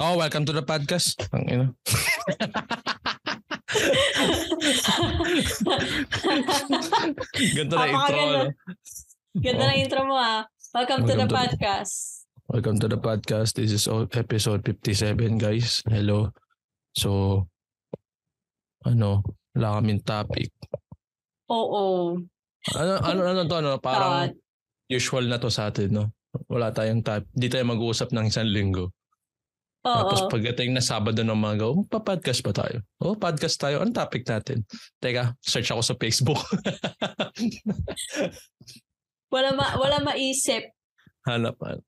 Oh, welcome to the podcast. Ang ina. Ganto na intro. Ganda na intro mo ah. Welcome, to Welcome the to the- podcast. Welcome to the podcast. This is episode 57, guys. Hello. So, ano, wala kaming topic. Oo. Ano, ano, ano to, ano, parang Ah, usual na to sa atin, no? Wala tayong topic. Di tayo mag-uusap ng isang linggo. Tapos oo. pagdating na Sabado ng mga oh, pa-podcast ba tayo? Oh, podcast tayo. Anong topic natin? Teka, search ako sa Facebook. Wala, ma- wala maisip. Hanap. hanap.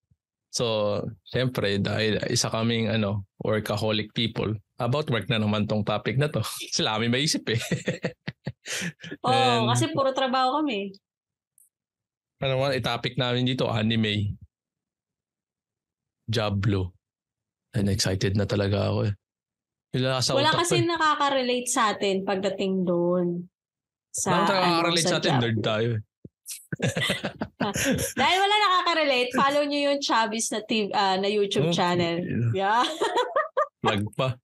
So, siyempre, dahil isa kaming ano, workaholic people, about work na naman tong topic na to. Sila kami maisip eh. Oo, And- kasi puro trabaho kami. ano nga, topic namin dito, anime. Diablo. And excited na talaga ako eh. Wala sa Wala kasi eh. nakaka-relate sa atin pagdating doon. Wala Sa, nakaka-relate sa atin, job. nerd tayo eh. Dahil wala nakaka-relate, follow nyo yung Chabis na, TV, ah, na YouTube Oh. channel. Yeah. Plug pa.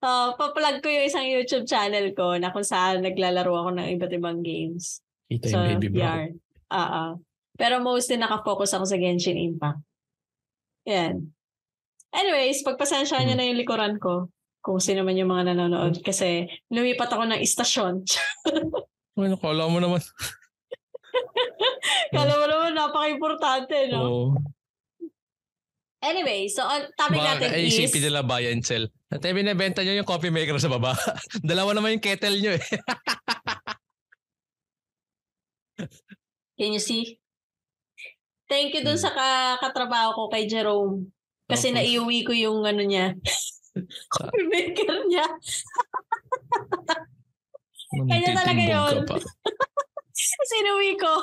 Oh, pa-plug ko yung isang YouTube channel ko na kung saan naglalaro ako ng iba't ibang games. Kita So, yung baby bro. Oo. Pero mostly nakafocus ako sa Genshin Impact. Yan. Anyways, pagpasensya Hmm. niyo na yung likuran ko kung sino man yung mga nanonood kasi lumipat ako ng istasyon. Ano, kala mo naman. Kala mo naman napaka-importante, no? Oo. Anyway, so on topic natin Baka is... isipin nila buy and sell. At eh, binibenta nyo yung coffee maker sa baba. Dalawa naman yung kettle nyo eh. Can you see? Thank you dun sa ka katrabaho ko kay Jerome. Kasi Okay. naiuwi ko yung ano niya. Coffee maker niya. Kanya talaga yun. ka pa. Kasi inuwi ko.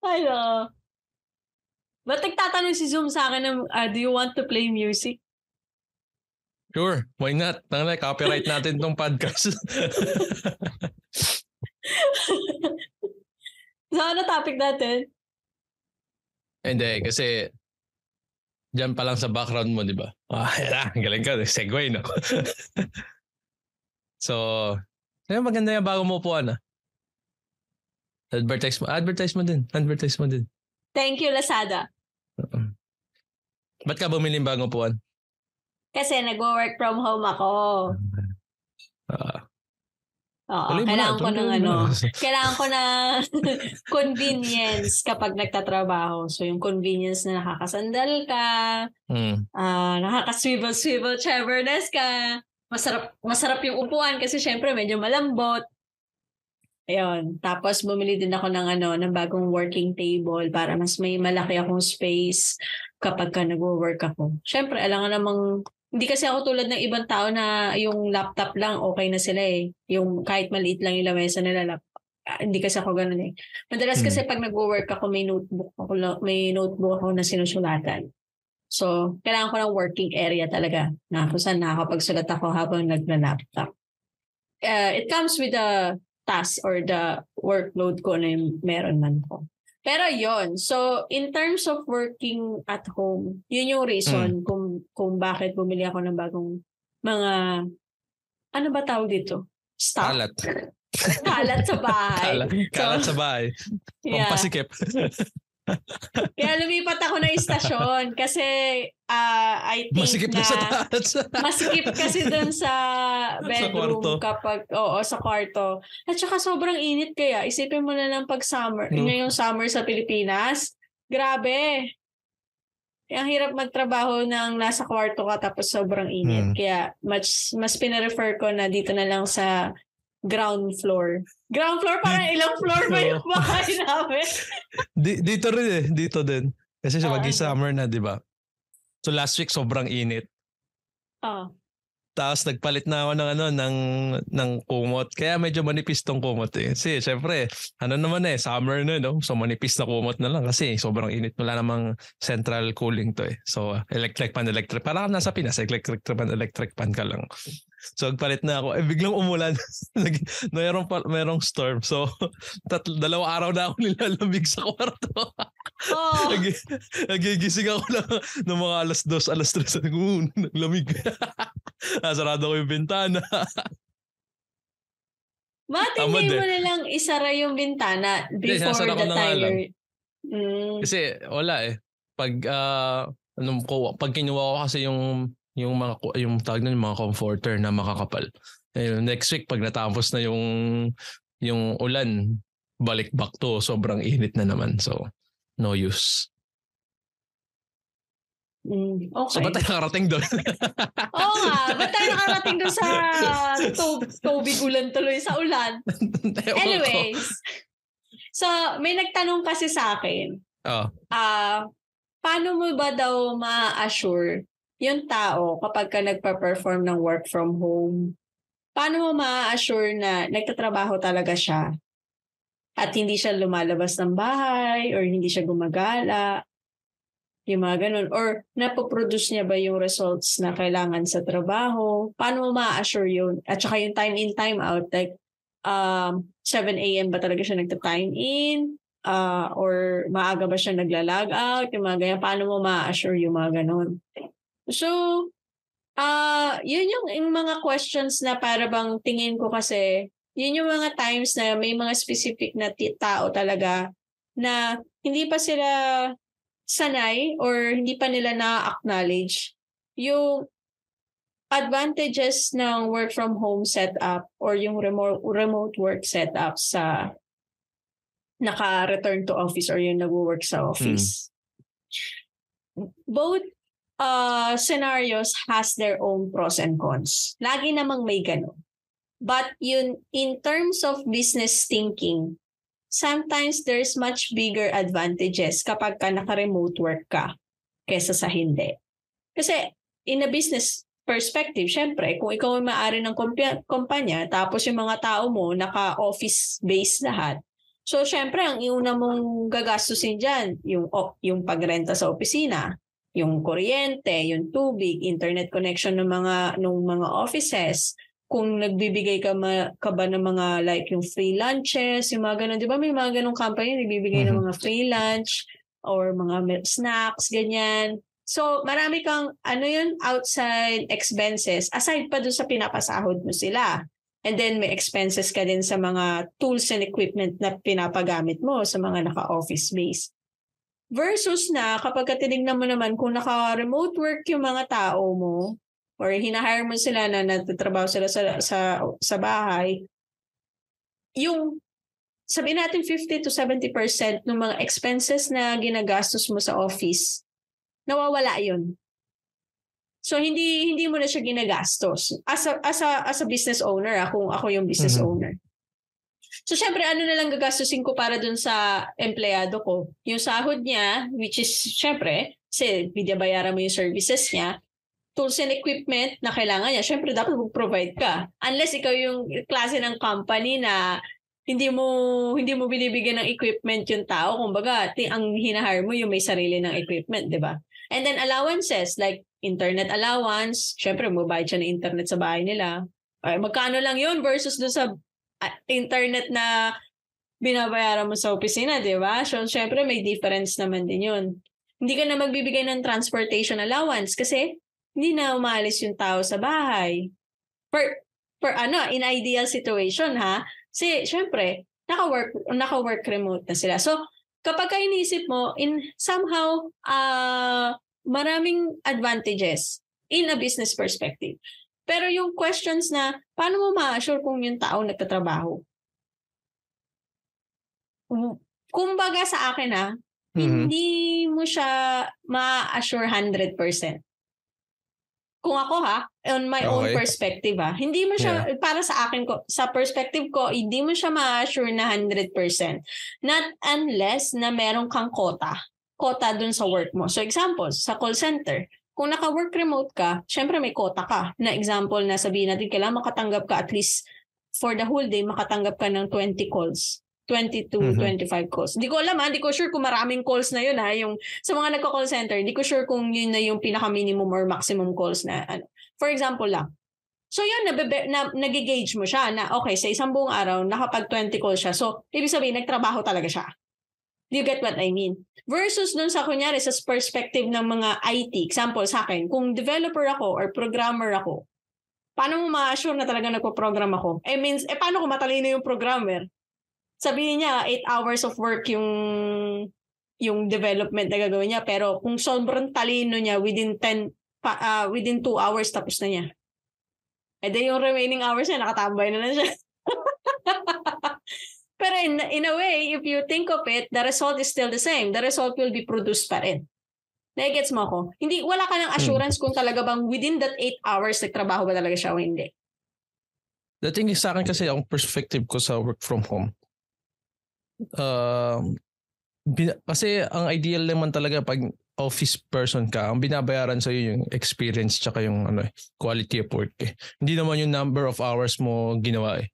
Ano? Ba't nagtatanong si Zoom sa akin ng, ah, do you want to play music? Sure, why not? Tangina, copyright natin tong podcast. So, ano topic natin? Hindi, kasi Diyan pa lang sa background mo, di ba? Ah, yan galing ka. Segway, no? so, ayun, maganda yung bago mo upuan, ah. Advertise mo. Advertise mo din. Advertise mo din. Thank you, Lazada. Oo. Ba't ka bumili ng bagong upuan? Kasi nag-work from home ako. Ah, Oo, tuloy mo na, kailangan ko ng ano, kailangan ko na convenience kapag nagtatrabaho. So, yung convenience na nakakasandal ka, Hmm. ah nakaka-swivel-swivel chairburness ka. Masarap, masarap yung upuan kasi syempre medyo malambot. Ayun. Tapos bumili din ako ng ano, ng bagong working table para mas may malaki akong space kapag ka nag-work ako. Syempre, alam nga namang hindi kasi ako tulad ng ibang tao na yung laptop lang okay na sila eh. Yung kahit maliit lang yung lamesa nila laptop. Ah, hindi kasi ako ganun eh. Madalas Hmm. kasi pag nag-work ako may notebook ako may notebook ako na sinusulatan. So, kailangan ko ng working area talaga na kung saan nakakapagsulat ako habang nagla-laptop. Uh, it comes with the task or the workload ko na yung meron man ko. Pero yon so in terms of working at home, yun yung reason kung kung bakit bumili ako ng bagong mga ano ba tawag dito? Stock. Kalat. Kalat sa bahay. Kalat, kalat sa bahay. Pampasikip. Kaya lumipat ako ng istasyon kasi ah, I think Masikip na na sa taas. masikip kasi dun sa bedroom kwarto. kapag, oo, sa kwarto. At saka sobrang init kaya. Isipin mo na lang pag summer, No. ngayong summer sa Pilipinas. Grabe. Ang hirap magtrabaho ng nasa kwarto ka tapos sobrang init. Hmm. Kaya mas, mas pinarefer ko na dito na lang sa ground floor. Ground floor? Parang ilang floor ba yung bahay namin? Di- dito rin eh. Dito din. Kasi siya Ah, mag-summer na, di ba? So last week sobrang init. Oh. Tapos nagpalit na ako ng ano ng ng kumot. Kaya medyo manipis tong kumot eh. Kasi syempre, ano naman eh, summer na no. So manipis na kumot na lang kasi sobrang init wala namang central cooling to eh. So electric pan electric parang nasa Pinas electric pan electric pan ka lang. So nagpalit na ako. Eh biglang umulan. mayroong pa, mayroong storm. So tat, dalawa araw na ako nilalamig sa kwarto. Oh. Nagigising ako lang ng mga alas dos, alas tres. Ko, naglamig. Nasarado ko yung bintana. Tamad hindi eh. mo na lang isara yung bintana before ko the na timer? Mm. Kasi wala eh. Pag uh, anong ko pag kinuha ko kasi yung yung mga yung na yung mga comforter na makakapal. Eh, next week pag natapos na yung yung ulan, balik back to sobrang init na naman. So no use. Mm, So okay. ba't tayo nakarating doon? Oo nga, ba't tayo nakarating doon sa to- tubig ulan tuloy sa ulan? Anyways, so may nagtanong kasi sa akin, Oh, ah, paano mo ba daw ma-assure yung tao kapag ka nagpa-perform ng work from home? Paano mo ma-assure na nagtatrabaho talaga siya at hindi siya lumalabas ng bahay or hindi siya gumagala? Yung mga ganun. Or napoproduce niya ba yung results na kailangan sa trabaho? Paano mo ma-assure yun? At saka yung time in, time out. Like, um, 7 a.m. ba talaga siya nagta-time in? uh, or maaga ba siya nagla-log out, yung mga ganyan, paano mo ma-assure yung mga ganun. So, uh, yun yung, yung mga questions na para bang tingin ko kasi, yun yung mga times na may mga specific na tao talaga na hindi pa sila sanay or hindi pa nila na-acknowledge yung advantages ng work from home setup or yung remote remote work setup sa naka-return to office or yung nagwo-work sa office. Both uh, scenarios has their own pros and cons. Lagi namang may ganun. But yun, in terms of business thinking, sometimes there's much bigger advantages kapag ka naka-remote work ka kesa sa hindi. Kasi in a business perspective, syempre, kung ikaw ay maaari ng kumpanya, tapos yung mga tao mo naka-office base lahat, So, syempre, ang iuna mong gagastusin dyan, yung, yung pagrenta sa opisina, yung kuryente, yung tubig, internet connection ng mga, ng mga offices, kung nagbibigay ka, ma, ka ba ng mga like yung free lunches, yung mga ganun. Di ba may mga ganung company nagbibigay ng Mhm. mga free lunch or mga snacks, ganyan. So, marami kang, ano yun, outside expenses, aside pa dun sa pinapasahod mo sila. And then may expenses ka din sa mga tools and equipment na pinapagamit mo sa mga naka-office base. Versus na kapag ka tinignan mo naman kung naka-remote work yung mga tao mo or hinahire mo sila na nagtatrabaho sila sa, sa, sa bahay, yung sabihin natin 50 to 70% ng mga expenses na ginagastos mo sa office, nawawala yun. So hindi hindi mo na siya ginagastos as a as a as a business owner ah, kung ako yung business Mhm. owner. So syempre ano na lang gagastusin ko para dun sa empleyado ko? Yung sahod niya which is syempre kasi binabayaran mo yung services niya, tools and equipment na kailangan niya, syempre dapat mag-provide ka. Unless ikaw yung klase ng company na hindi mo hindi mo binibigyan ng equipment yung tao, kumbaga, ti ang hinahire mo yung may sarili ng equipment, 'di ba? And then allowances like internet allowance, syempre mabayad siya ng internet sa bahay nila. Ay, magkano lang yun versus doon sa internet na binabayaran mo sa opisina, di ba? So, syempre may difference naman din yun. Hindi ka na magbibigay ng transportation allowance kasi hindi na umalis yung tao sa bahay. Per, per ano, in ideal situation ha, kasi syempre, naka-work, naka-work remote na sila. So, kapag ka inisip mo, in somehow, uh, maraming advantages in a business perspective. Pero yung questions na, paano mo ma-assure kung yung tao nagtatrabaho? Kumbaga sa akin ah, Mhm. hindi mo siya ma-assure 100%. Kung ako ha, on my own Okay. perspective ha, hindi mo siya, para sa akin ko, sa perspective ko, hindi mo siya ma-assure na 100%. Not unless na meron kang quota. Quota dun sa work mo. So example, sa call center, kung naka-work remote ka, syempre may quota ka. Na example na sabihin natin, kailangan makatanggap ka at least for the whole day, makatanggap ka ng 20 calls. 20 to Mhm. 25 calls. Di ko alam ha, di ko sure kung maraming calls na yun ha, yung sa mga nagko-call center, di ko sure kung yun na yung pinaka-minimum or maximum calls na ano. For example lang. So yun, nabebe, na, nagigauge mo siya na okay, sa isang buong araw, nakapag 20 calls siya. So, ibig sabihin, nagtrabaho talaga siya. Do you get what I mean? Versus dun sa kunyari, sa perspective ng mga IT, example sa akin, kung developer ako or programmer ako, paano mo ma-assure na talaga nagpo-program ako? Eh means, eh paano kung matalino yung programmer? Sabihin niya, 8 hours of work yung yung development na gagawin niya. Pero kung sobrang talino niya, within 10, pa, ah, within 2 hours, tapos na niya. Eh di yung remaining hours niya, nakatambay na lang siya. Pero in, in a way, if you think of it, the result is still the same. The result will be produced pa rin. Nagets mo ako? Hindi, wala ka ng assurance kung talaga bang within that 8 hours, nagtrabaho ba talaga siya o hindi. The thing is sa akin kasi ang perspective ko sa work from home. Bin- kasi ang ideal naman talaga pag office person ka, ang binabayaran sa yung experience tsaka yung ano eh, quality of work eh. Hindi naman yung number of hours mo ginawa eh.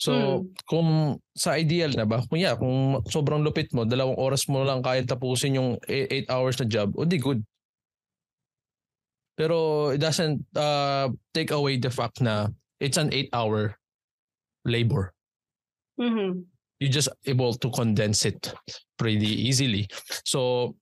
So, Hmm. kung sa ideal na ba, kung yeah, kung sobrang lupit mo, dalawang oras mo lang kaya tapusin yung 8 hours na job, o di good. Pero it doesn't uh, take away the fact na it's an 8-hour labor. Mhm. You're just able to condense it pretty easily. So,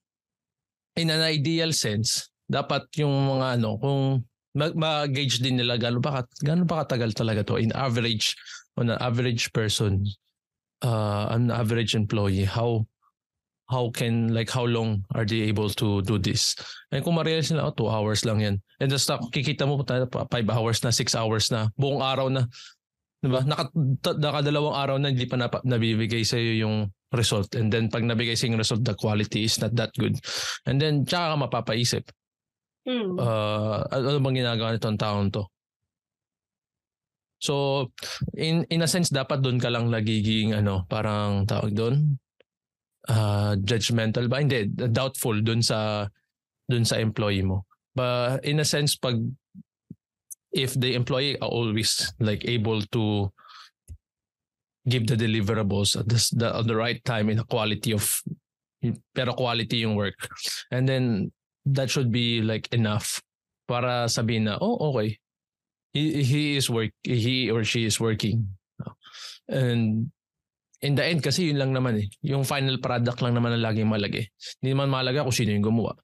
in an ideal sense, dapat yung mga ano, kung mag- ma-gauge din nila gano'n kat- gano'n ba katagal talaga to in average, on an average person, uh, an average employee, how how can like how long are they able to do this? And kung ma-realize nila oh, two hours lang yan. And just uh, kikita mo tayo five hours na six hours na buong araw na. Diba? Naka, nakadalawang araw na hindi pa napa, nabibigay sa iyo yung result. And then pag nabigay sa yung result the quality is not that good. And then tsaka ka mapapaisip. Hmm. uh, ano bang ginagawa nitong taon to so in in a sense dapat doon ka lang nagiging ano parang tawag doon uh, judgmental ba? Hindi doubtful doon sa doon sa employee mo. But in a sense pag if the employee are always like able to give the deliverables at the, the, at the right time in a quality of pero quality yung work. And then that should be like enough para sabihin na oh okay he, is work he or she is working and in the end kasi yun lang naman eh yung final product lang naman ang laging malagi hindi naman malaga kung sino yung gumawa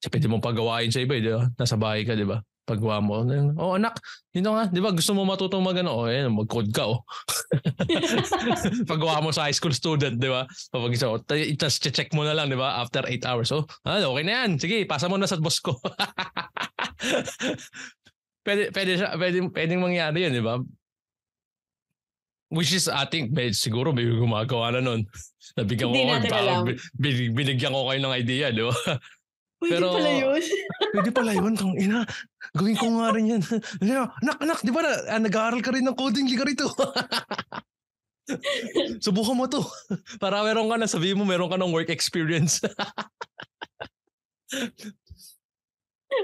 kasi pwede mong pagawain sa iba eh, di ba? Nasa bahay ka, di ba? Paggawa mo. Oh anak, dito nga, di ba gusto mo matutong mag ano? Oh, mag-code ka oh. Paggawa mo sa high school student, di ba? Kapag isa, oh, tapos check mo na lang, di ba? After 8 hours. Oh, ah, okay na yan. Sige, pasa mo na sa boss ko. pwede, pwede, siya, pwede, pwedeng mangyari yun, di ba? Which is, I think, may, siguro may gumagawa na nun. Nabigyan ko, binig- binigyan ko kayo ng idea, di ba? Pwede Pero- pala yun. Pwede pala yun, tong ina. Gawin ko nga rin yan. anak, anak, di ba na, ah, nag-aaral ka rin ng coding, liga rito. Subukan mo to. Para meron ka na, sabihin mo meron ka ng work experience.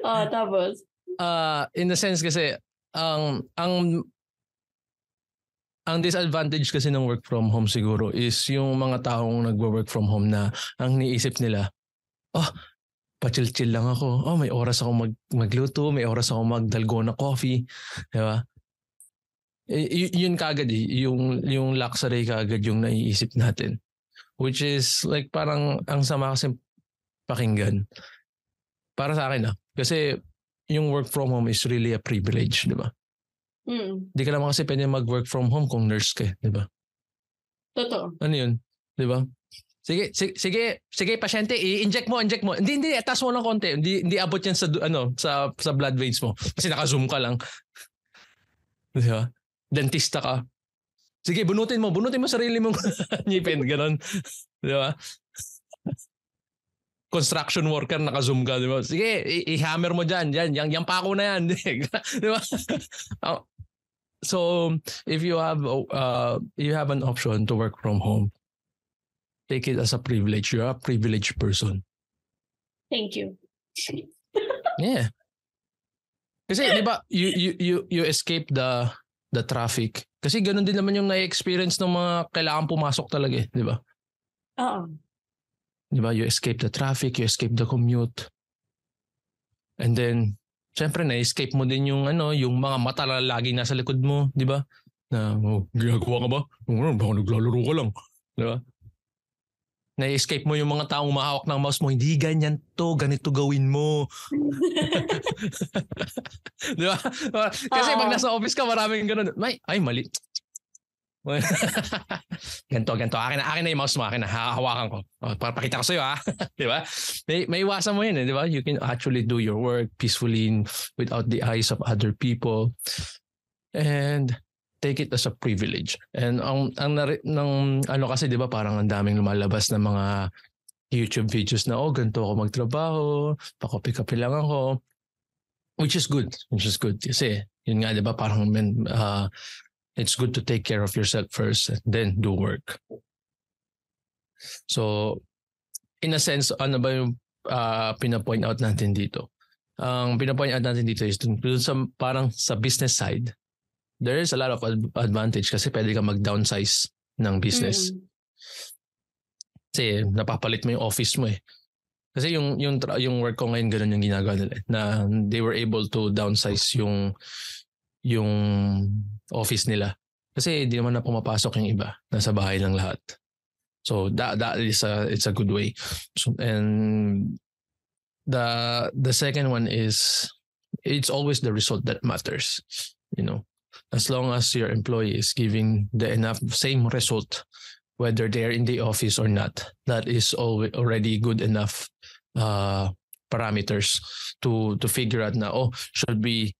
oh, tapos. Uh, in the sense kasi, ang, ang, ang disadvantage kasi ng work from home siguro is yung mga taong nagwo-work from home na ang niisip nila, oh, pa-chill-chill lang ako. Oh, may oras ako mag magluto, may oras ako magdalgo na coffee. Di ba? Y- yun kagad eh, yung, yung luxury kagad yung naiisip natin. Which is like parang ang sama kasi pakinggan. Para sa akin ah. Kasi yung work from home is really a privilege, di ba? Mm, Hindi ka naman kasi pwede mag-work from home kung nurse ka, eh, di ba? totoo. Ano yun? Di ba? Sige, sige, sige, sige, pasyente, i-inject mo, inject mo. Hindi, hindi, taas mo lang konti. Hindi, hindi abot yan sa, ano, sa, sa blood veins mo. Kasi naka-zoom ka lang. Di ba? Dentista ka. Sige, bunutin mo, bunutin mo sarili mong ngipin, ganon. Di ba? Construction worker, naka-zoom ka, di ba? Sige, i-hammer mo dyan, yan, yang, yang pako na yan. di ba? Ah, so, if you have, uh, you have an option to work from home, take it as a privilege. You're a privileged person. Thank you. Yeah. Kasi 'di ba you you you you escape the the traffic. Kasi ganun din naman yung na-experience ng mga kailangan pumasok talaga eh, 'di ba? Oo. 'Di ba? You escape the traffic, you escape the commute. And then syempre na-escape mo din yung ano, yung mga mata na laging nasa likod mo, 'di ba? Na oh, ginagawa ka ba? Oh, baka naglalaro ka lang, 'di ba? Na-escape mo yung mga taong mahawak ng mouse mo, hindi ganyan to, ganito gawin mo. Di ba? Kasi pag Oo. nasa office ka, maraming ganun. May, ay, mali. ganto, ganto. Akin na, akin na yung mouse mo. Akin na. Hahawakan ko. O, para pakita ko sa'yo, ha? di ba? May, may iwasan mo yun, eh, di ba? You can actually do your work peacefully without the eyes of other people. And take it as a privilege. And ang ang nari, ng ano kasi 'di ba parang ang daming lumalabas na mga YouTube videos na oh ganito ako magtrabaho, pakopi-kopi lang ako. Which is good, which is good kasi yun nga 'di ba parang men uh, it's good to take care of yourself first and then do work. So in a sense ano ba yung uh, pina-point out natin dito? Ang pina-point out natin dito is dun, dun sa parang sa business side there is a lot of ad- advantage kasi pwede ka mag-downsize ng business. Mm. Kasi napapalit mo yung office mo eh. Kasi yung yung yung work ko ngayon ganun yung ginagawa nila eh, na they were able to downsize yung yung office nila. Kasi di naman na pumapasok yung iba. Nasa bahay lang lahat. So that that is a it's a good way. So and the the second one is it's always the result that matters. You know, as long as your employee is giving the enough same result whether they're in the office or not that is al- already good enough uh parameters to to figure out na oh should we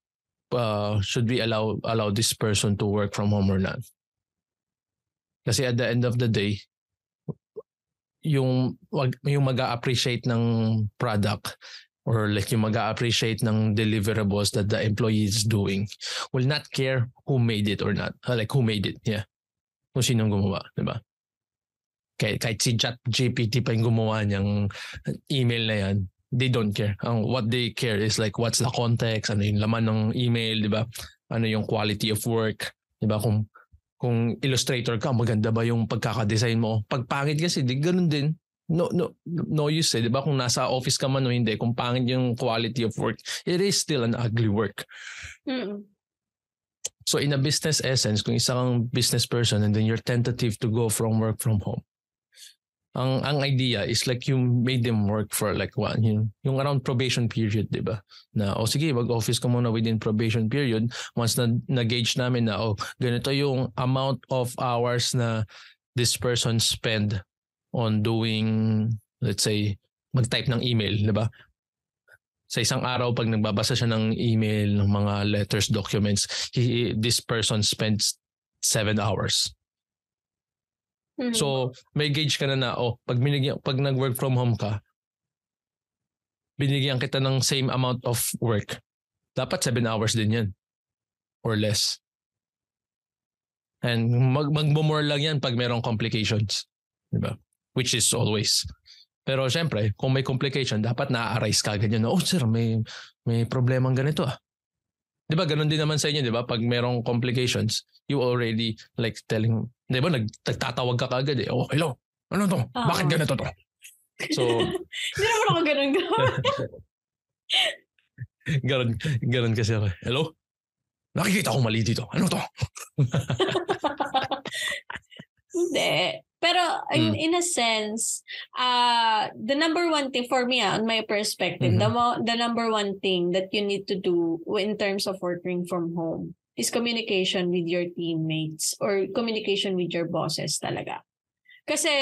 uh should we allow allow this person to work from home or not kasi at the end of the day yung wag- yung mag-appreciate ng product or like yung mag-appreciate ng deliverables that the employee is doing will not care who made it or not. Uh, Like who made it, yeah. Kung sinong gumawa, di ba? Kahit, kahit si chat pa yung gumawa niyang email na yan, they don't care. Ang what they care is like what's the context, ano yung laman ng email, di ba? Ano yung quality of work, di ba? Kung kung illustrator ka, maganda ba yung pagkakadesign mo? Pag pangit kasi, di ganun din. No, no, no use eh. Di ba? Kung nasa office ka man o hindi, kung pangit yung quality of work, it is still an ugly work. Mm. So in a business essence, kung isa kang business person and then you're tentative to go from work from home, ang ang idea is like you made them work for like one yung, yung around probation period, di ba? Na, o oh, sige, mag-office ka muna within probation period. Once na na-gauge namin na, oh, ganito yung amount of hours na this person spend on doing, let's say, mag-type ng email, di ba? Sa isang araw, pag nagbabasa siya ng email, ng mga letters, documents, he, this person spends seven hours. Mm. So, may gauge ka na na, oh, pag, binigyan, pag nag-work from home ka, binigyan kita ng same amount of work. Dapat 7 hours din yan. Or less. And mag magmumore lang yan pag merong complications. Diba? Which is always. Pero syempre, kung may complication, dapat na-arise ka ganyan. Oh sir, may, may problemang ganito ah. Di ba ganun din naman sa inyo, di ba? Pag merong complications, you already like telling, di ba? Nag, nagtatawag ka kagad eh. Oh, hello. Ano to? Bakit ganito to? So, Hindi naman ako ganun ganun, ganun kasi ako. eh. Hello? Nakikita ko mali dito. Ano to? Hindi. Pero in, Mm. in a sense, uh, the number one thing for me, ah, on my perspective, the, Mhm. mo- the number one thing that you need to do in terms of working from home is communication with your teammates or communication with your bosses talaga. Kasi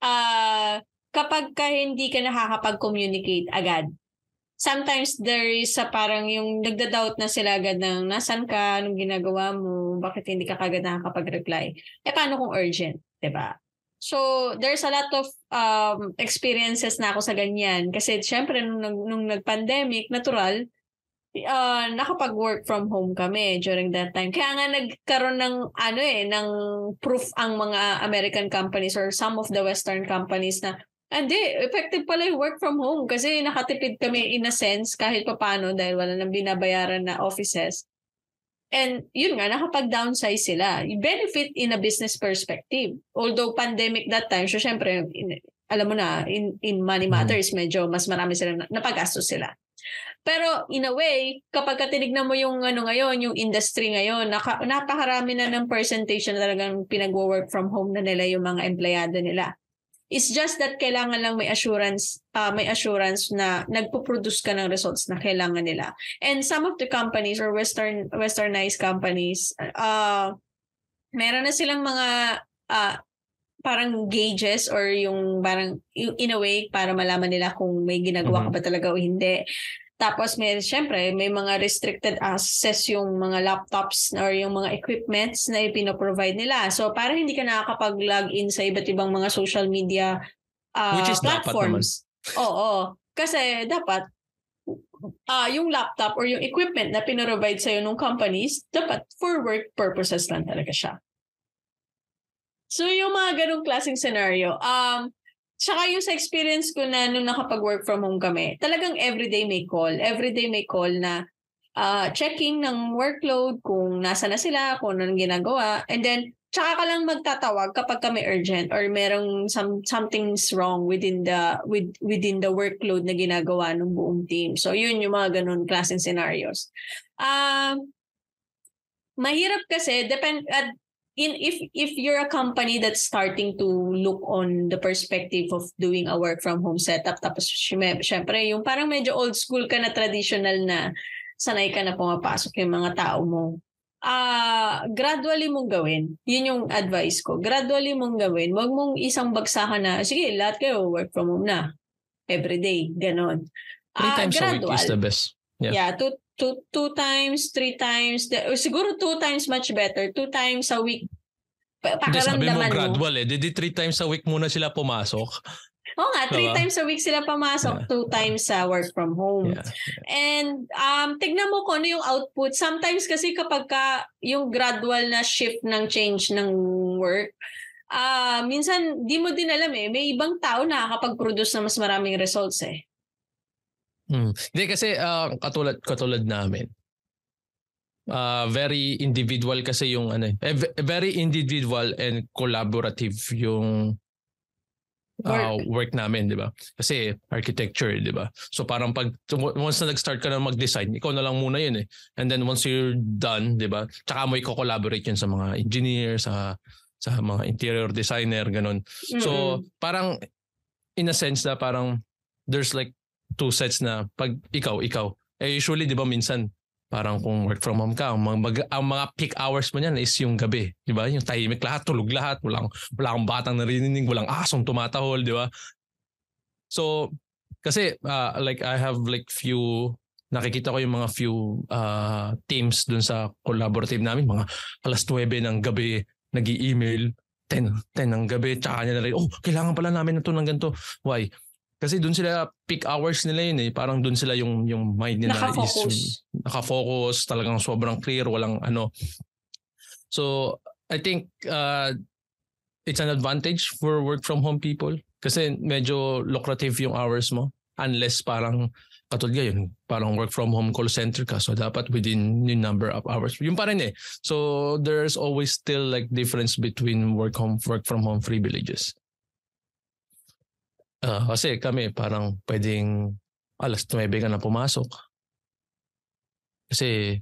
uh, kapag ka hindi ka nakakapag-communicate agad, sometimes there is a parang yung nagda-doubt na sila agad ng nasan ka, anong ginagawa mo, bakit hindi ka kagad nakakapag-reply. Eh paano kung urgent, 'di ba? So, there's a lot of um, experiences na ako sa ganyan. Kasi syempre, nung, nung nag-pandemic, natural, uh, nakapag-work from home kami during that time. Kaya nga nagkaroon ng, ano eh, ng proof ang mga American companies or some of the Western companies na, Hindi, effective pala yung work from home kasi nakatipid kami in a sense kahit papano dahil wala nang binabayaran na offices. And yun nga, nakapag-downsize sila. Benefit in a business perspective. Although pandemic that time, so syempre, in, alam mo na, in, in money mm-hmm. matters, medyo mas marami sila, napagastos sila. Pero in a way, kapag tinignan mo yung ano ngayon, yung industry ngayon, naka, napakarami na ng percentage na talagang pinag-work from home na nila yung mga empleyado nila. It's just that kailangan lang may assurance, uh, may assurance na nagpo-produce ka ng results na kailangan nila. And some of the companies or western westernized companies, uh, meron na silang mga uh, parang gauges or yung parang in a way para malaman nila kung may ginagawa mm-hmm. ka ba talaga o hindi. Tapos may syempre may mga restricted access yung mga laptops or yung mga equipments na ipino-provide nila. So para hindi ka nakakapag-log in sa iba't ibang mga social media uh, Which is platforms. Oo. Kasi dapat uh, yung laptop or yung equipment na pinrovide sa'yo ng companies, dapat for work purposes lang talaga siya. So yung mga ganong klaseng scenario, um, Tsaka yung sa experience ko na nung nakapag-work from home kami, talagang everyday may call. Everyday may call na uh, checking ng workload, kung nasa na sila, kung anong ginagawa. And then, tsaka ka lang magtatawag kapag kami urgent or merong some, something's wrong within the with, within the workload na ginagawa ng buong team. So, yun yung mga ganun klaseng scenarios. Uh, mahirap kasi, depend, uh, in if if you're a company that's starting to look on the perspective of doing a work from home setup tapos syempre yung parang medyo old school ka na traditional na sanay ka na pumapasok yung mga tao mo. Ah uh, gradually mong gawin. Yun yung advice ko. Gradually mong gawin. Wag mong isang bagsakan na sige lahat kayo work from home na. Every day ganon. Three uh, times gradual. a week is the best. Yeah, yeah two, two, two times, three times, siguro two times much better. Two times a week. Pakaramdaman Hindi, sabi mo gradual eh. Didi three times a week muna sila pumasok. Oo nga, three diba? times a week sila pumasok, yeah. two times sa uh, work from home. Yeah. And um, tignan mo kung ano yung output. Sometimes kasi kapag ka yung gradual na shift ng change ng work, uh, minsan di mo din alam eh, may ibang tao na nakakapag-produce na mas maraming results eh. Hmm. Hindi kasi uh, katulad katulad namin. Uh, very individual kasi yung ano eh, very individual and collaborative yung uh, work. work namin, 'di ba? Kasi architecture, 'di ba? So parang pag once na nag-start ka na mag-design, ikaw na lang muna 'yun eh. And then once you're done, 'di ba? Tsaka mo i-collaborate 'yun sa mga engineer, sa sa mga interior designer, ganun. Mm-hmm. So parang in a sense na parang there's like two sets na pag ikaw, ikaw. Eh usually 'di ba minsan parang kung work from home ka, ang mga, ang mga peak hours mo niyan is yung gabi, 'di ba? Yung tahimik lahat, tulog lahat, walang wala kang batang narinig, walang asong tumatahol, 'di ba? So kasi uh, like I have like few nakikita ko yung mga few uh, teams dun sa collaborative namin, mga alas 9 ng gabi nag-email 10, 10 ng gabi, tsaka niya na rin, oh, kailangan pala namin na to ng ganito. Why? Kasi doon sila peak hours nila yun eh. Parang doon sila yung yung mind nila naka-focus. is naka-focus, talagang sobrang clear, walang ano. So, I think uh, it's an advantage for work from home people kasi medyo lucrative yung hours mo unless parang katulad ngayon, parang work from home call center ka so dapat within yung number of hours. Yung pa rin eh. So there's always still like difference between work home work from home privileges. Uh, kasi kami parang pwedeng alas 9 ka na pumasok. Kasi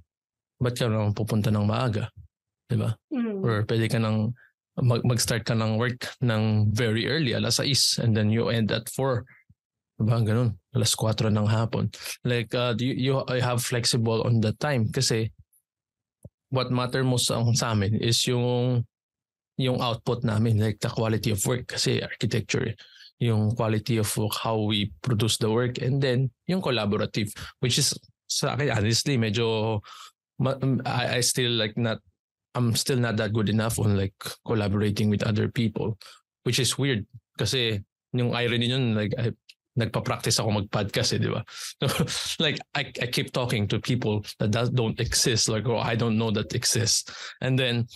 ba't ka naman pupunta ng maaga? Di ba? Mm. Or pwede ka nang mag- mag-start ka ng work ng very early, alas 6 and then you end at 4. Diba? Ganun. Alas 4 ng hapon. Like, uh, you, you have flexible on the time kasi what matter most sa, sa amin is yung yung output namin, like the quality of work kasi architecture yung quality of work, how we produce the work, and then yung collaborative, which is sa akin honestly medyo I, I still like not I'm still not that good enough on like collaborating with other people, which is weird kasi yung irony yun like I, nagpa-practice ako mag-podcast eh, di ba? like, I, I keep talking to people that, that don't exist, like, oh, I don't know that exists. And then,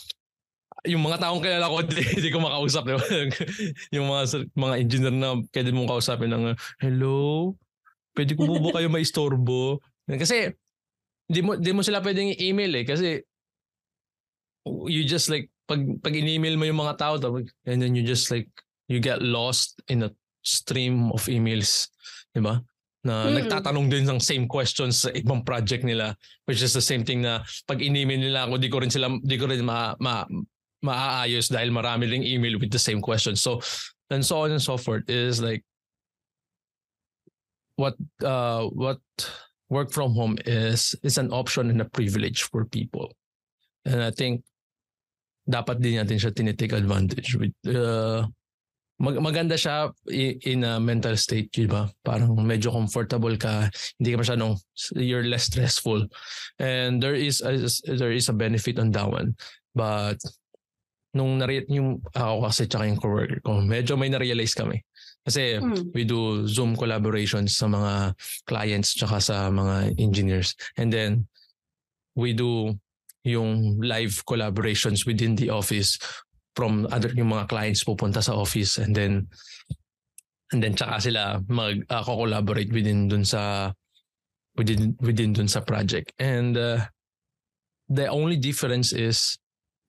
yung mga taong kilala ko, hindi, ko makausap. Diba? yung mga mga engineer na pwede mong kausapin ng, hello, pwede ko ba kayo maistorbo? Kasi, hindi mo, hindi mo sila pwedeng i-email eh. Kasi, you just like, pag, pag in-email mo yung mga tao, and then you just like, you get lost in a stream of emails. Diba? na hmm. nagtatanong din ng same questions sa ibang project nila which is the same thing na pag in-email nila ako di ko rin sila di ko rin ma, ma maaayos dahil marami ring email with the same questions so and so on and so forth is like what uh what work from home is is an option and a privilege for people and I think dapat din natin siya tinitake advantage with uh, mag- maganda siya in a mental state, di ba? Parang medyo comfortable ka, hindi ka masyadong, you're less stressful. And there is a, there is a benefit on that one. But nung nare yung ako kasi tsaka yung coworker ko, medyo may na-realize kami. Kasi hmm. we do Zoom collaborations sa mga clients tsaka sa mga engineers. And then we do yung live collaborations within the office from other yung mga clients pupunta sa office and then and then tsaka sila mag uh, collaborate within dun sa within within dun sa project and uh, the only difference is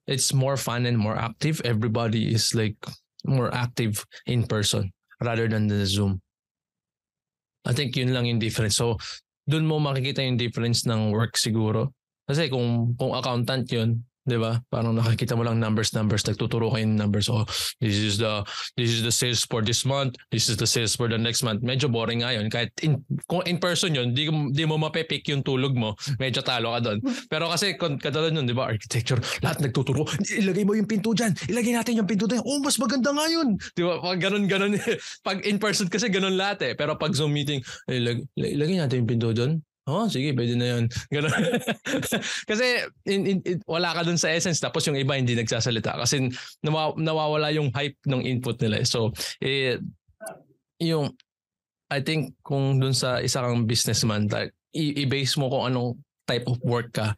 it's more fun and more active. Everybody is like more active in person rather than the zoom. I think yun lang yung difference. So dun mo makikita yung difference ng work siguro. Kasi kung kung accountant yun 'di ba? Parang nakikita mo lang numbers numbers. Nagtuturo kayo ng numbers. Oh this is the this is the sales for this month. This is the sales for the next month. Medyo boring nga kahit in, kung in person yun di, di mo mape-pick yung tulog mo. Medyo talo ka doon pero kasi katulad nun 'di ba architecture lahat nagtuturo. Ilagay mo yung pinto diyan ilagay natin yung pinto diyan oh mas maganda nga yun. 'di ba? Pag ganun ganun. Pag in person kasi ganun lahat eh. Pero pag Zoom meeting ilagay, ilagay natin yung pinto doon Oh, sige, pwede na. Ganun. kasi in, in, in, wala ka dun sa essence tapos yung iba hindi nagsasalita kasi nawa, nawawala yung hype ng input nila. Eh. So, eh, yung I think kung dun sa isa kang businessman, like, i-base mo kung anong type of work ka.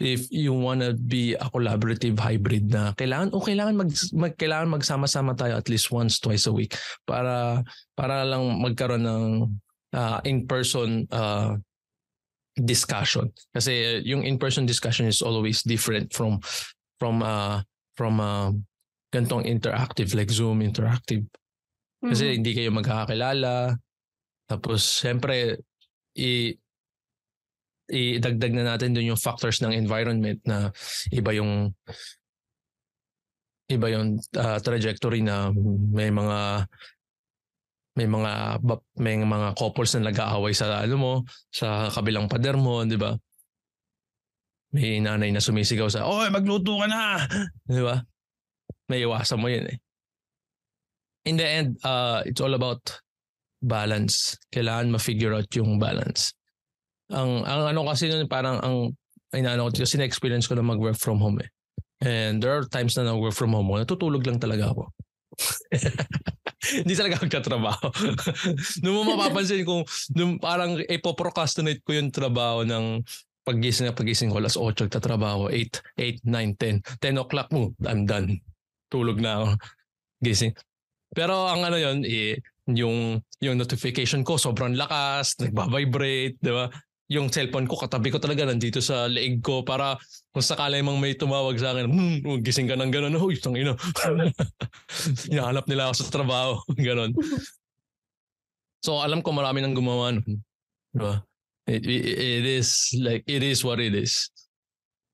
If you wanna be a collaborative hybrid na kailangan o kailangan mag, mag kailangan magsama-sama tayo at least once twice a week para para lang magkaroon ng uh, in-person uh, discussion. Kasi yung in-person discussion is always different from from uh from uh gantong interactive like Zoom interactive. Kasi mm-hmm. hindi kayo magkakakilala. Tapos siyempre i idagdag na natin dun yung factors ng environment na iba yung iba yung uh, trajectory na may mga may mga may mga couples na nag-aaway sa ano mo, sa kabilang pader mo, 'di ba? May nanay na sumisigaw sa, "Oy, magluto ka na." 'Di ba? May iwasan mo 'yun eh. In the end, uh, it's all about balance. Kailangan ma-figure out yung balance. Ang ang ano kasi nun parang ang inaano ko kasi na-experience ko na mag-work from home eh. And there are times na nag-work from home, natutulog lang talaga ako. Hindi talaga magtatrabaho. Noong mo mapapansin kung nung parang ipoprocrastinate ko yung trabaho ng pagising na pagising ko alas 8 tatrabaho 8 8 9 10 10 o'clock mo I'm done. Tulog na ako. Gising. Pero ang ano yon eh, yung yung notification ko sobrang lakas nagba-vibrate di ba yung cellphone ko katabi ko talaga nandito sa leeg ko para kung sakala mang may tumawag sa akin, hmm, gising ka ng gano'n, huy, itong ino. Hinahanap nila ako sa trabaho, gano'n. So alam ko marami nang gumawa nun. Diba? It, it, it is like, it is what it is.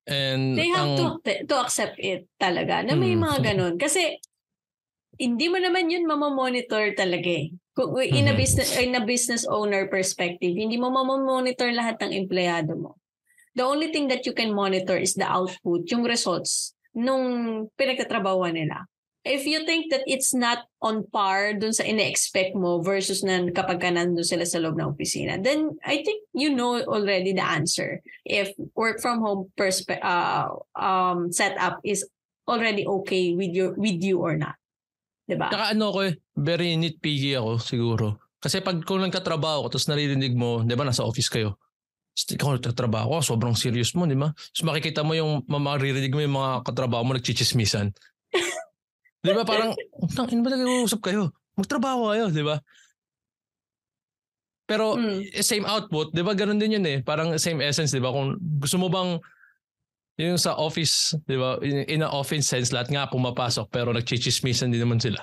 And They have ang, to, to accept it talaga na may hmm. mga ganun. Kasi hindi mo naman yun mamamonitor talaga eh. Kung in a mm-hmm. business in a business owner perspective, hindi mo mamamonitor lahat ng empleyado mo. The only thing that you can monitor is the output, yung results nung pinagtatrabahuan nila. If you think that it's not on par dun sa ine-expect mo versus na kapag ka nandun sila sa loob ng opisina, then I think you know already the answer. If work from home perspe- uh, um, setup is already okay with your with you or not. Diba? Saka ano ko eh, very nitpicky ako siguro. Kasi pag kung nagkatrabaho ko tapos naririnig mo, di ba nasa office kayo, ikaw nagtatrabaho ka, sobrang serious mo, di ba? So makikita mo yung, maririnig mo yung mga katrabaho mo nagchichismisan. di ba parang, tangin ba nag-uusap kayo? Magtrabaho kayo, di ba? Pero Mm. same output, 'di ba? Ganun din 'yun eh. Parang same essence, 'di ba? Kung gusto mo bang yung sa office, 'di ba? In, in a office sense, lahat nga pumapasok pero nagchichismisan din naman sila.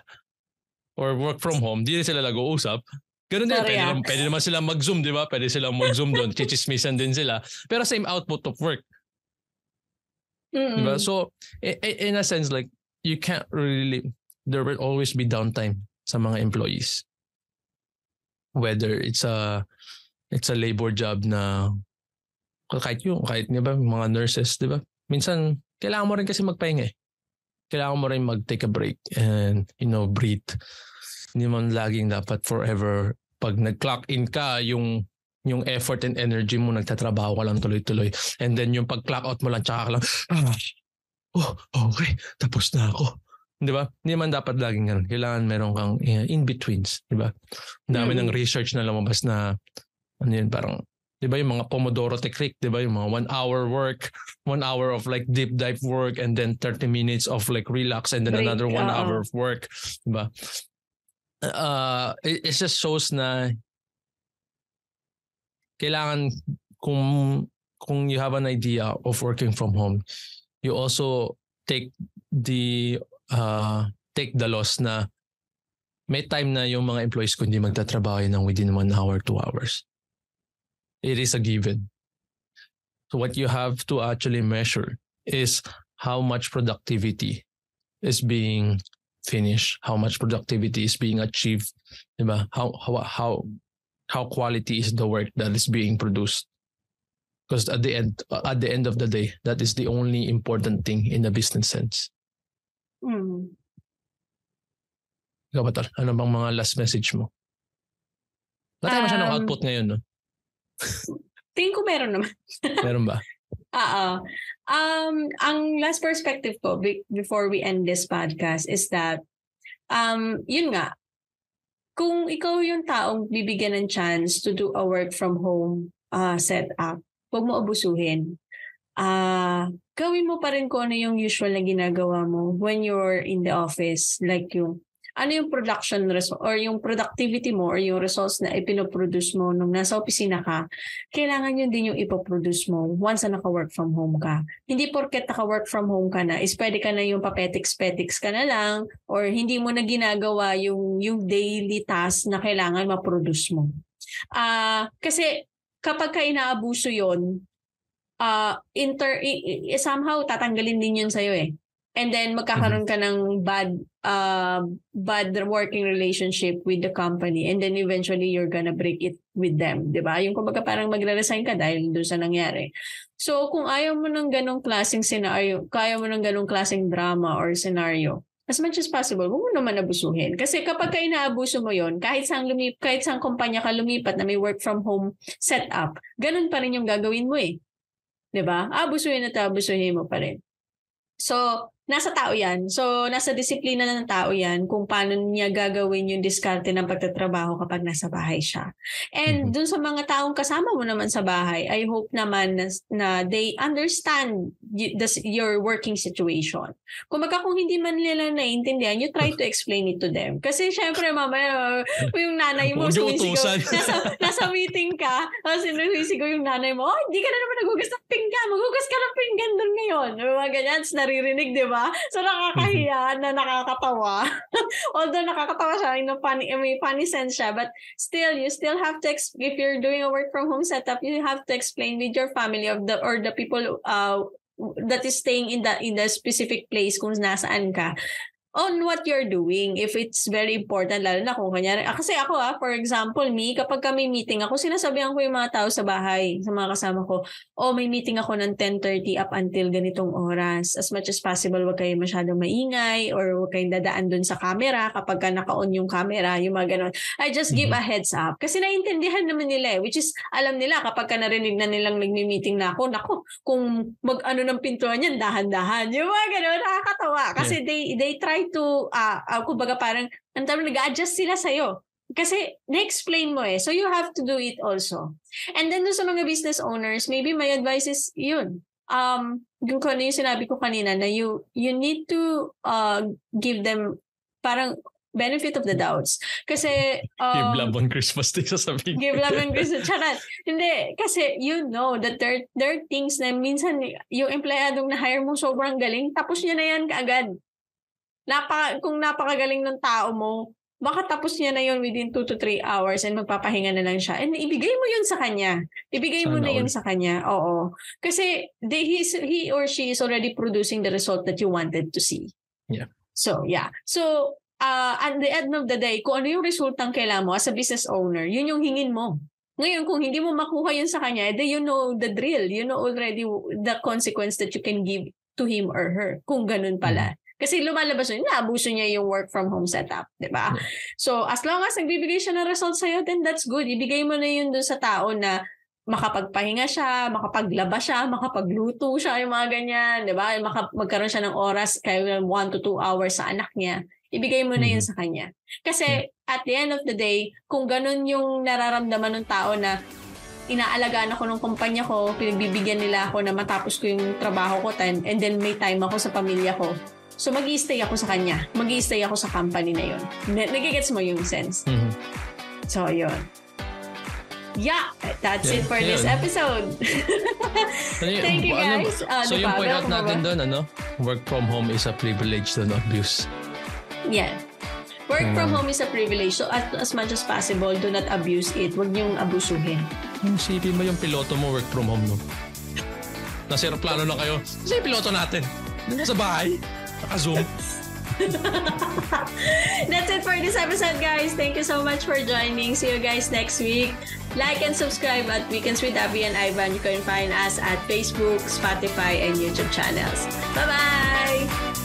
Or work from home, di rin sila nag-uusap. Ganun din, pwede, naman, pwede naman sila mag-zoom, di ba? Pwede sila mag-zoom doon, chichismisan din sila. Pero same output of work, Mm-mm. di ba? So, i- i- in a sense, like, you can't really, there will always be downtime sa mga employees. Whether it's a, it's a labor job na, kahit yung, kahit, di ba, mga nurses, di ba? Minsan, kailangan mo rin kasi magpahinga eh. Kailangan mo rin mag-take a break and, you know, breathe. Hindi mo laging dapat forever pag nag-clock in ka, yung yung effort and energy mo, nagtatrabaho ka lang tuloy-tuloy. And then yung pag-clock out mo lang, tsaka ka lang, ah, oh, okay, tapos na ako. Di ba? Hindi man dapat laging ganun. Kailangan meron kang eh, in-betweens. Di ba? Ang dami Mm. ng research na lumabas na, ano yun, parang, di ba yung mga Pomodoro technique, di ba? Yung mga one hour work, one hour of like deep dive work, and then 30 minutes of like relax, and then Break, another one oo. hour of work. Di ba? Uh, it, it just shows na kailangan kung kung you have an idea of working from home, you also take the uh, take the loss na may time na yung mga employees ko hindi magtatrabaho yun ng within one hour, two hours. It is a given. So what you have to actually measure is how much productivity is being finished, how much productivity is being achieved, diba? How how how how quality is the work that is being produced. Because at the end at the end of the day, that is the only important thing in the business sense. Mm. Ikaw Ano bang mga last message mo? Wala tayo masyadong Um, output ngayon, no? Tingin ko meron naman. Meron ba? Oo. Um, ang last perspective ko be- before we end this podcast is that, um, yun nga, kung ikaw yung taong bibigyan ng chance to do a work from home uh, setup, huwag mo abusuhin. Ah, gawin mo pa rin kung ano yung usual na ginagawa mo when you're in the office. Like yung, ano yung production result or yung productivity mo or yung results na ipinoproduce mo nung nasa opisina ka, kailangan yun din yung ipoproduce mo once na naka-work from home ka. Hindi porket naka-work from home ka na, is pwede ka na yung papetiks-petiks ka na lang or hindi mo na ginagawa yung, yung daily task na kailangan ma-produce mo. Ah, kasi kapag ka inaabuso yon uh, inter, somehow tatanggalin din yun sa'yo eh. And then magkakaroon ka ng bad uh, bad working relationship with the company and then eventually you're gonna break it with them, 'di ba? Yung kumbaga parang magre-resign ka dahil doon sa nangyari. So kung ayaw mo ng ganong klaseng scenario, kaya mo ng ganong klaseng drama or scenario, as much as possible, huwag mo naman abusuhin. Kasi kapag ka inaabuso mo yon kahit sang lumip, kahit sang kumpanya ka lumipat na may work from home setup, ganun pa rin yung gagawin mo eh. 'Di ba? Abusuhin at abusuhin mo pa rin. So, nasa tao yan. So, nasa disiplina na ng tao yan kung paano niya gagawin yung diskarte ng pagtatrabaho kapag nasa bahay siya. And Mhm. dun sa mga taong kasama mo naman sa bahay, I hope naman na, na they understand y- the, your working situation. Kung baga kung hindi man nila naiintindihan, you try to explain it to them. Kasi syempre mamaya, uh, yung nanay mo, sumisigaw, nasa, nasa meeting ka, tapos sinisigaw yung nanay mo, oh, hindi ka na naman nagugas ng pinggan, magugas ka ng pinggan doon ngayon. Mga ganyan, naririnig, di ba? So nakakahiya na nakakatawa. Although nakakatawa siya, in a funny, may funny sense siya, but still, you still have to, ex- if you're doing a work from home setup, you have to explain with your family of the, or the people uh, that is staying in the in the specific place kung nasaan ka on what you're doing if it's very important lalo na kung kanyari ah, kasi ako ah for example me kapag kami meeting ako sinasabihan ko yung mga tao sa bahay sa mga kasama ko oh may meeting ako ng 10:30 up until ganitong oras. As much as possible wag kayo masyadong maingay or wag kayong dadaan dun sa camera kapag ka naka-on yung camera yung mga ganon I just give Mhm. a heads up. Kasi naiintindihan naman nila eh which is alam nila kapag ka narinig na nilang nagmi-meeting na ako nako kung mag-ano ng pintuan yan dahan-dahan. Yung mga ganon nakakatawa. Kasi they they try to ah uh, kumbaga parang ang tawag nag-adjust sila sa kasi na-explain mo eh. So you have to do it also. And then sa mga business owners, maybe my advice is yun. Um, yung kung ano yung sinabi ko kanina na you you need to uh, give them parang benefit of the doubts. Kasi... Um, give love on Christmas Day sasabihin. give love on Christmas. Charat. Hindi. Kasi you know that there, there are things na minsan yung empleyadong na-hire mo sobrang galing, tapos niya na yan kaagad. Napaka, kung napakagaling ng tao mo, baka tapos niya na yun within 2 to 3 hours and magpapahinga na lang siya. And ibigay mo yun sa kanya. Ibigay mo Sana na yun all. sa kanya. Oo. Kasi they, he's, he or she is already producing the result that you wanted to see. Yeah. So, yeah. So, uh, at the end of the day, kung ano yung resultang kailangan mo as a business owner, yun yung hingin mo. Ngayon, kung hindi mo makuha yun sa kanya, then you know the drill. You know already the consequence that you can give to him or her. Kung ganun pala. Kasi lumalabas yun, naabuso niya yung work from home setup, di ba? Yeah. So, as long as nagbibigay siya ng results sa'yo, then that's good. Ibigay mo na yun dun sa tao na makapagpahinga siya, makapaglaba siya, makapagluto siya, yung mga ganyan, di ba? Maka, magkaroon siya ng oras, kaya 1 to 2 hours sa anak niya. Ibigay mo na yun Mhm. sa kanya. Kasi at the end of the day, kung ganun yung nararamdaman ng tao na inaalagaan ako ng kumpanya ko, pinagbibigyan nila ako na matapos ko yung trabaho ko and, and then may time ako sa pamilya ko. So mag stay ako sa kanya. mag stay ako sa company na yun. Na- Nagigets mo yung sense. Mhm. So, yun. Yeah, that's Yeah, it for this yun. episode. Ano? Thank you Ano- guys. Ah, so di yung point out natin doon, ano? Work from home is a privilege, don't abuse. Yeah. Work from Mm. home is a privilege. So, as, as much as possible, do not abuse it. Huwag niyong abusuhin. Yung Isipin mo yung piloto mo work from home, no? Nasa aeroplano na kayo. Yung piloto natin. Sa bahay. Naka-zoom. That's it for this episode, guys. Thank you so much for joining. See you guys next week. Like and subscribe at Weekends with Abby and Ivan. You can find us at Facebook, Spotify, and YouTube channels. Bye-bye!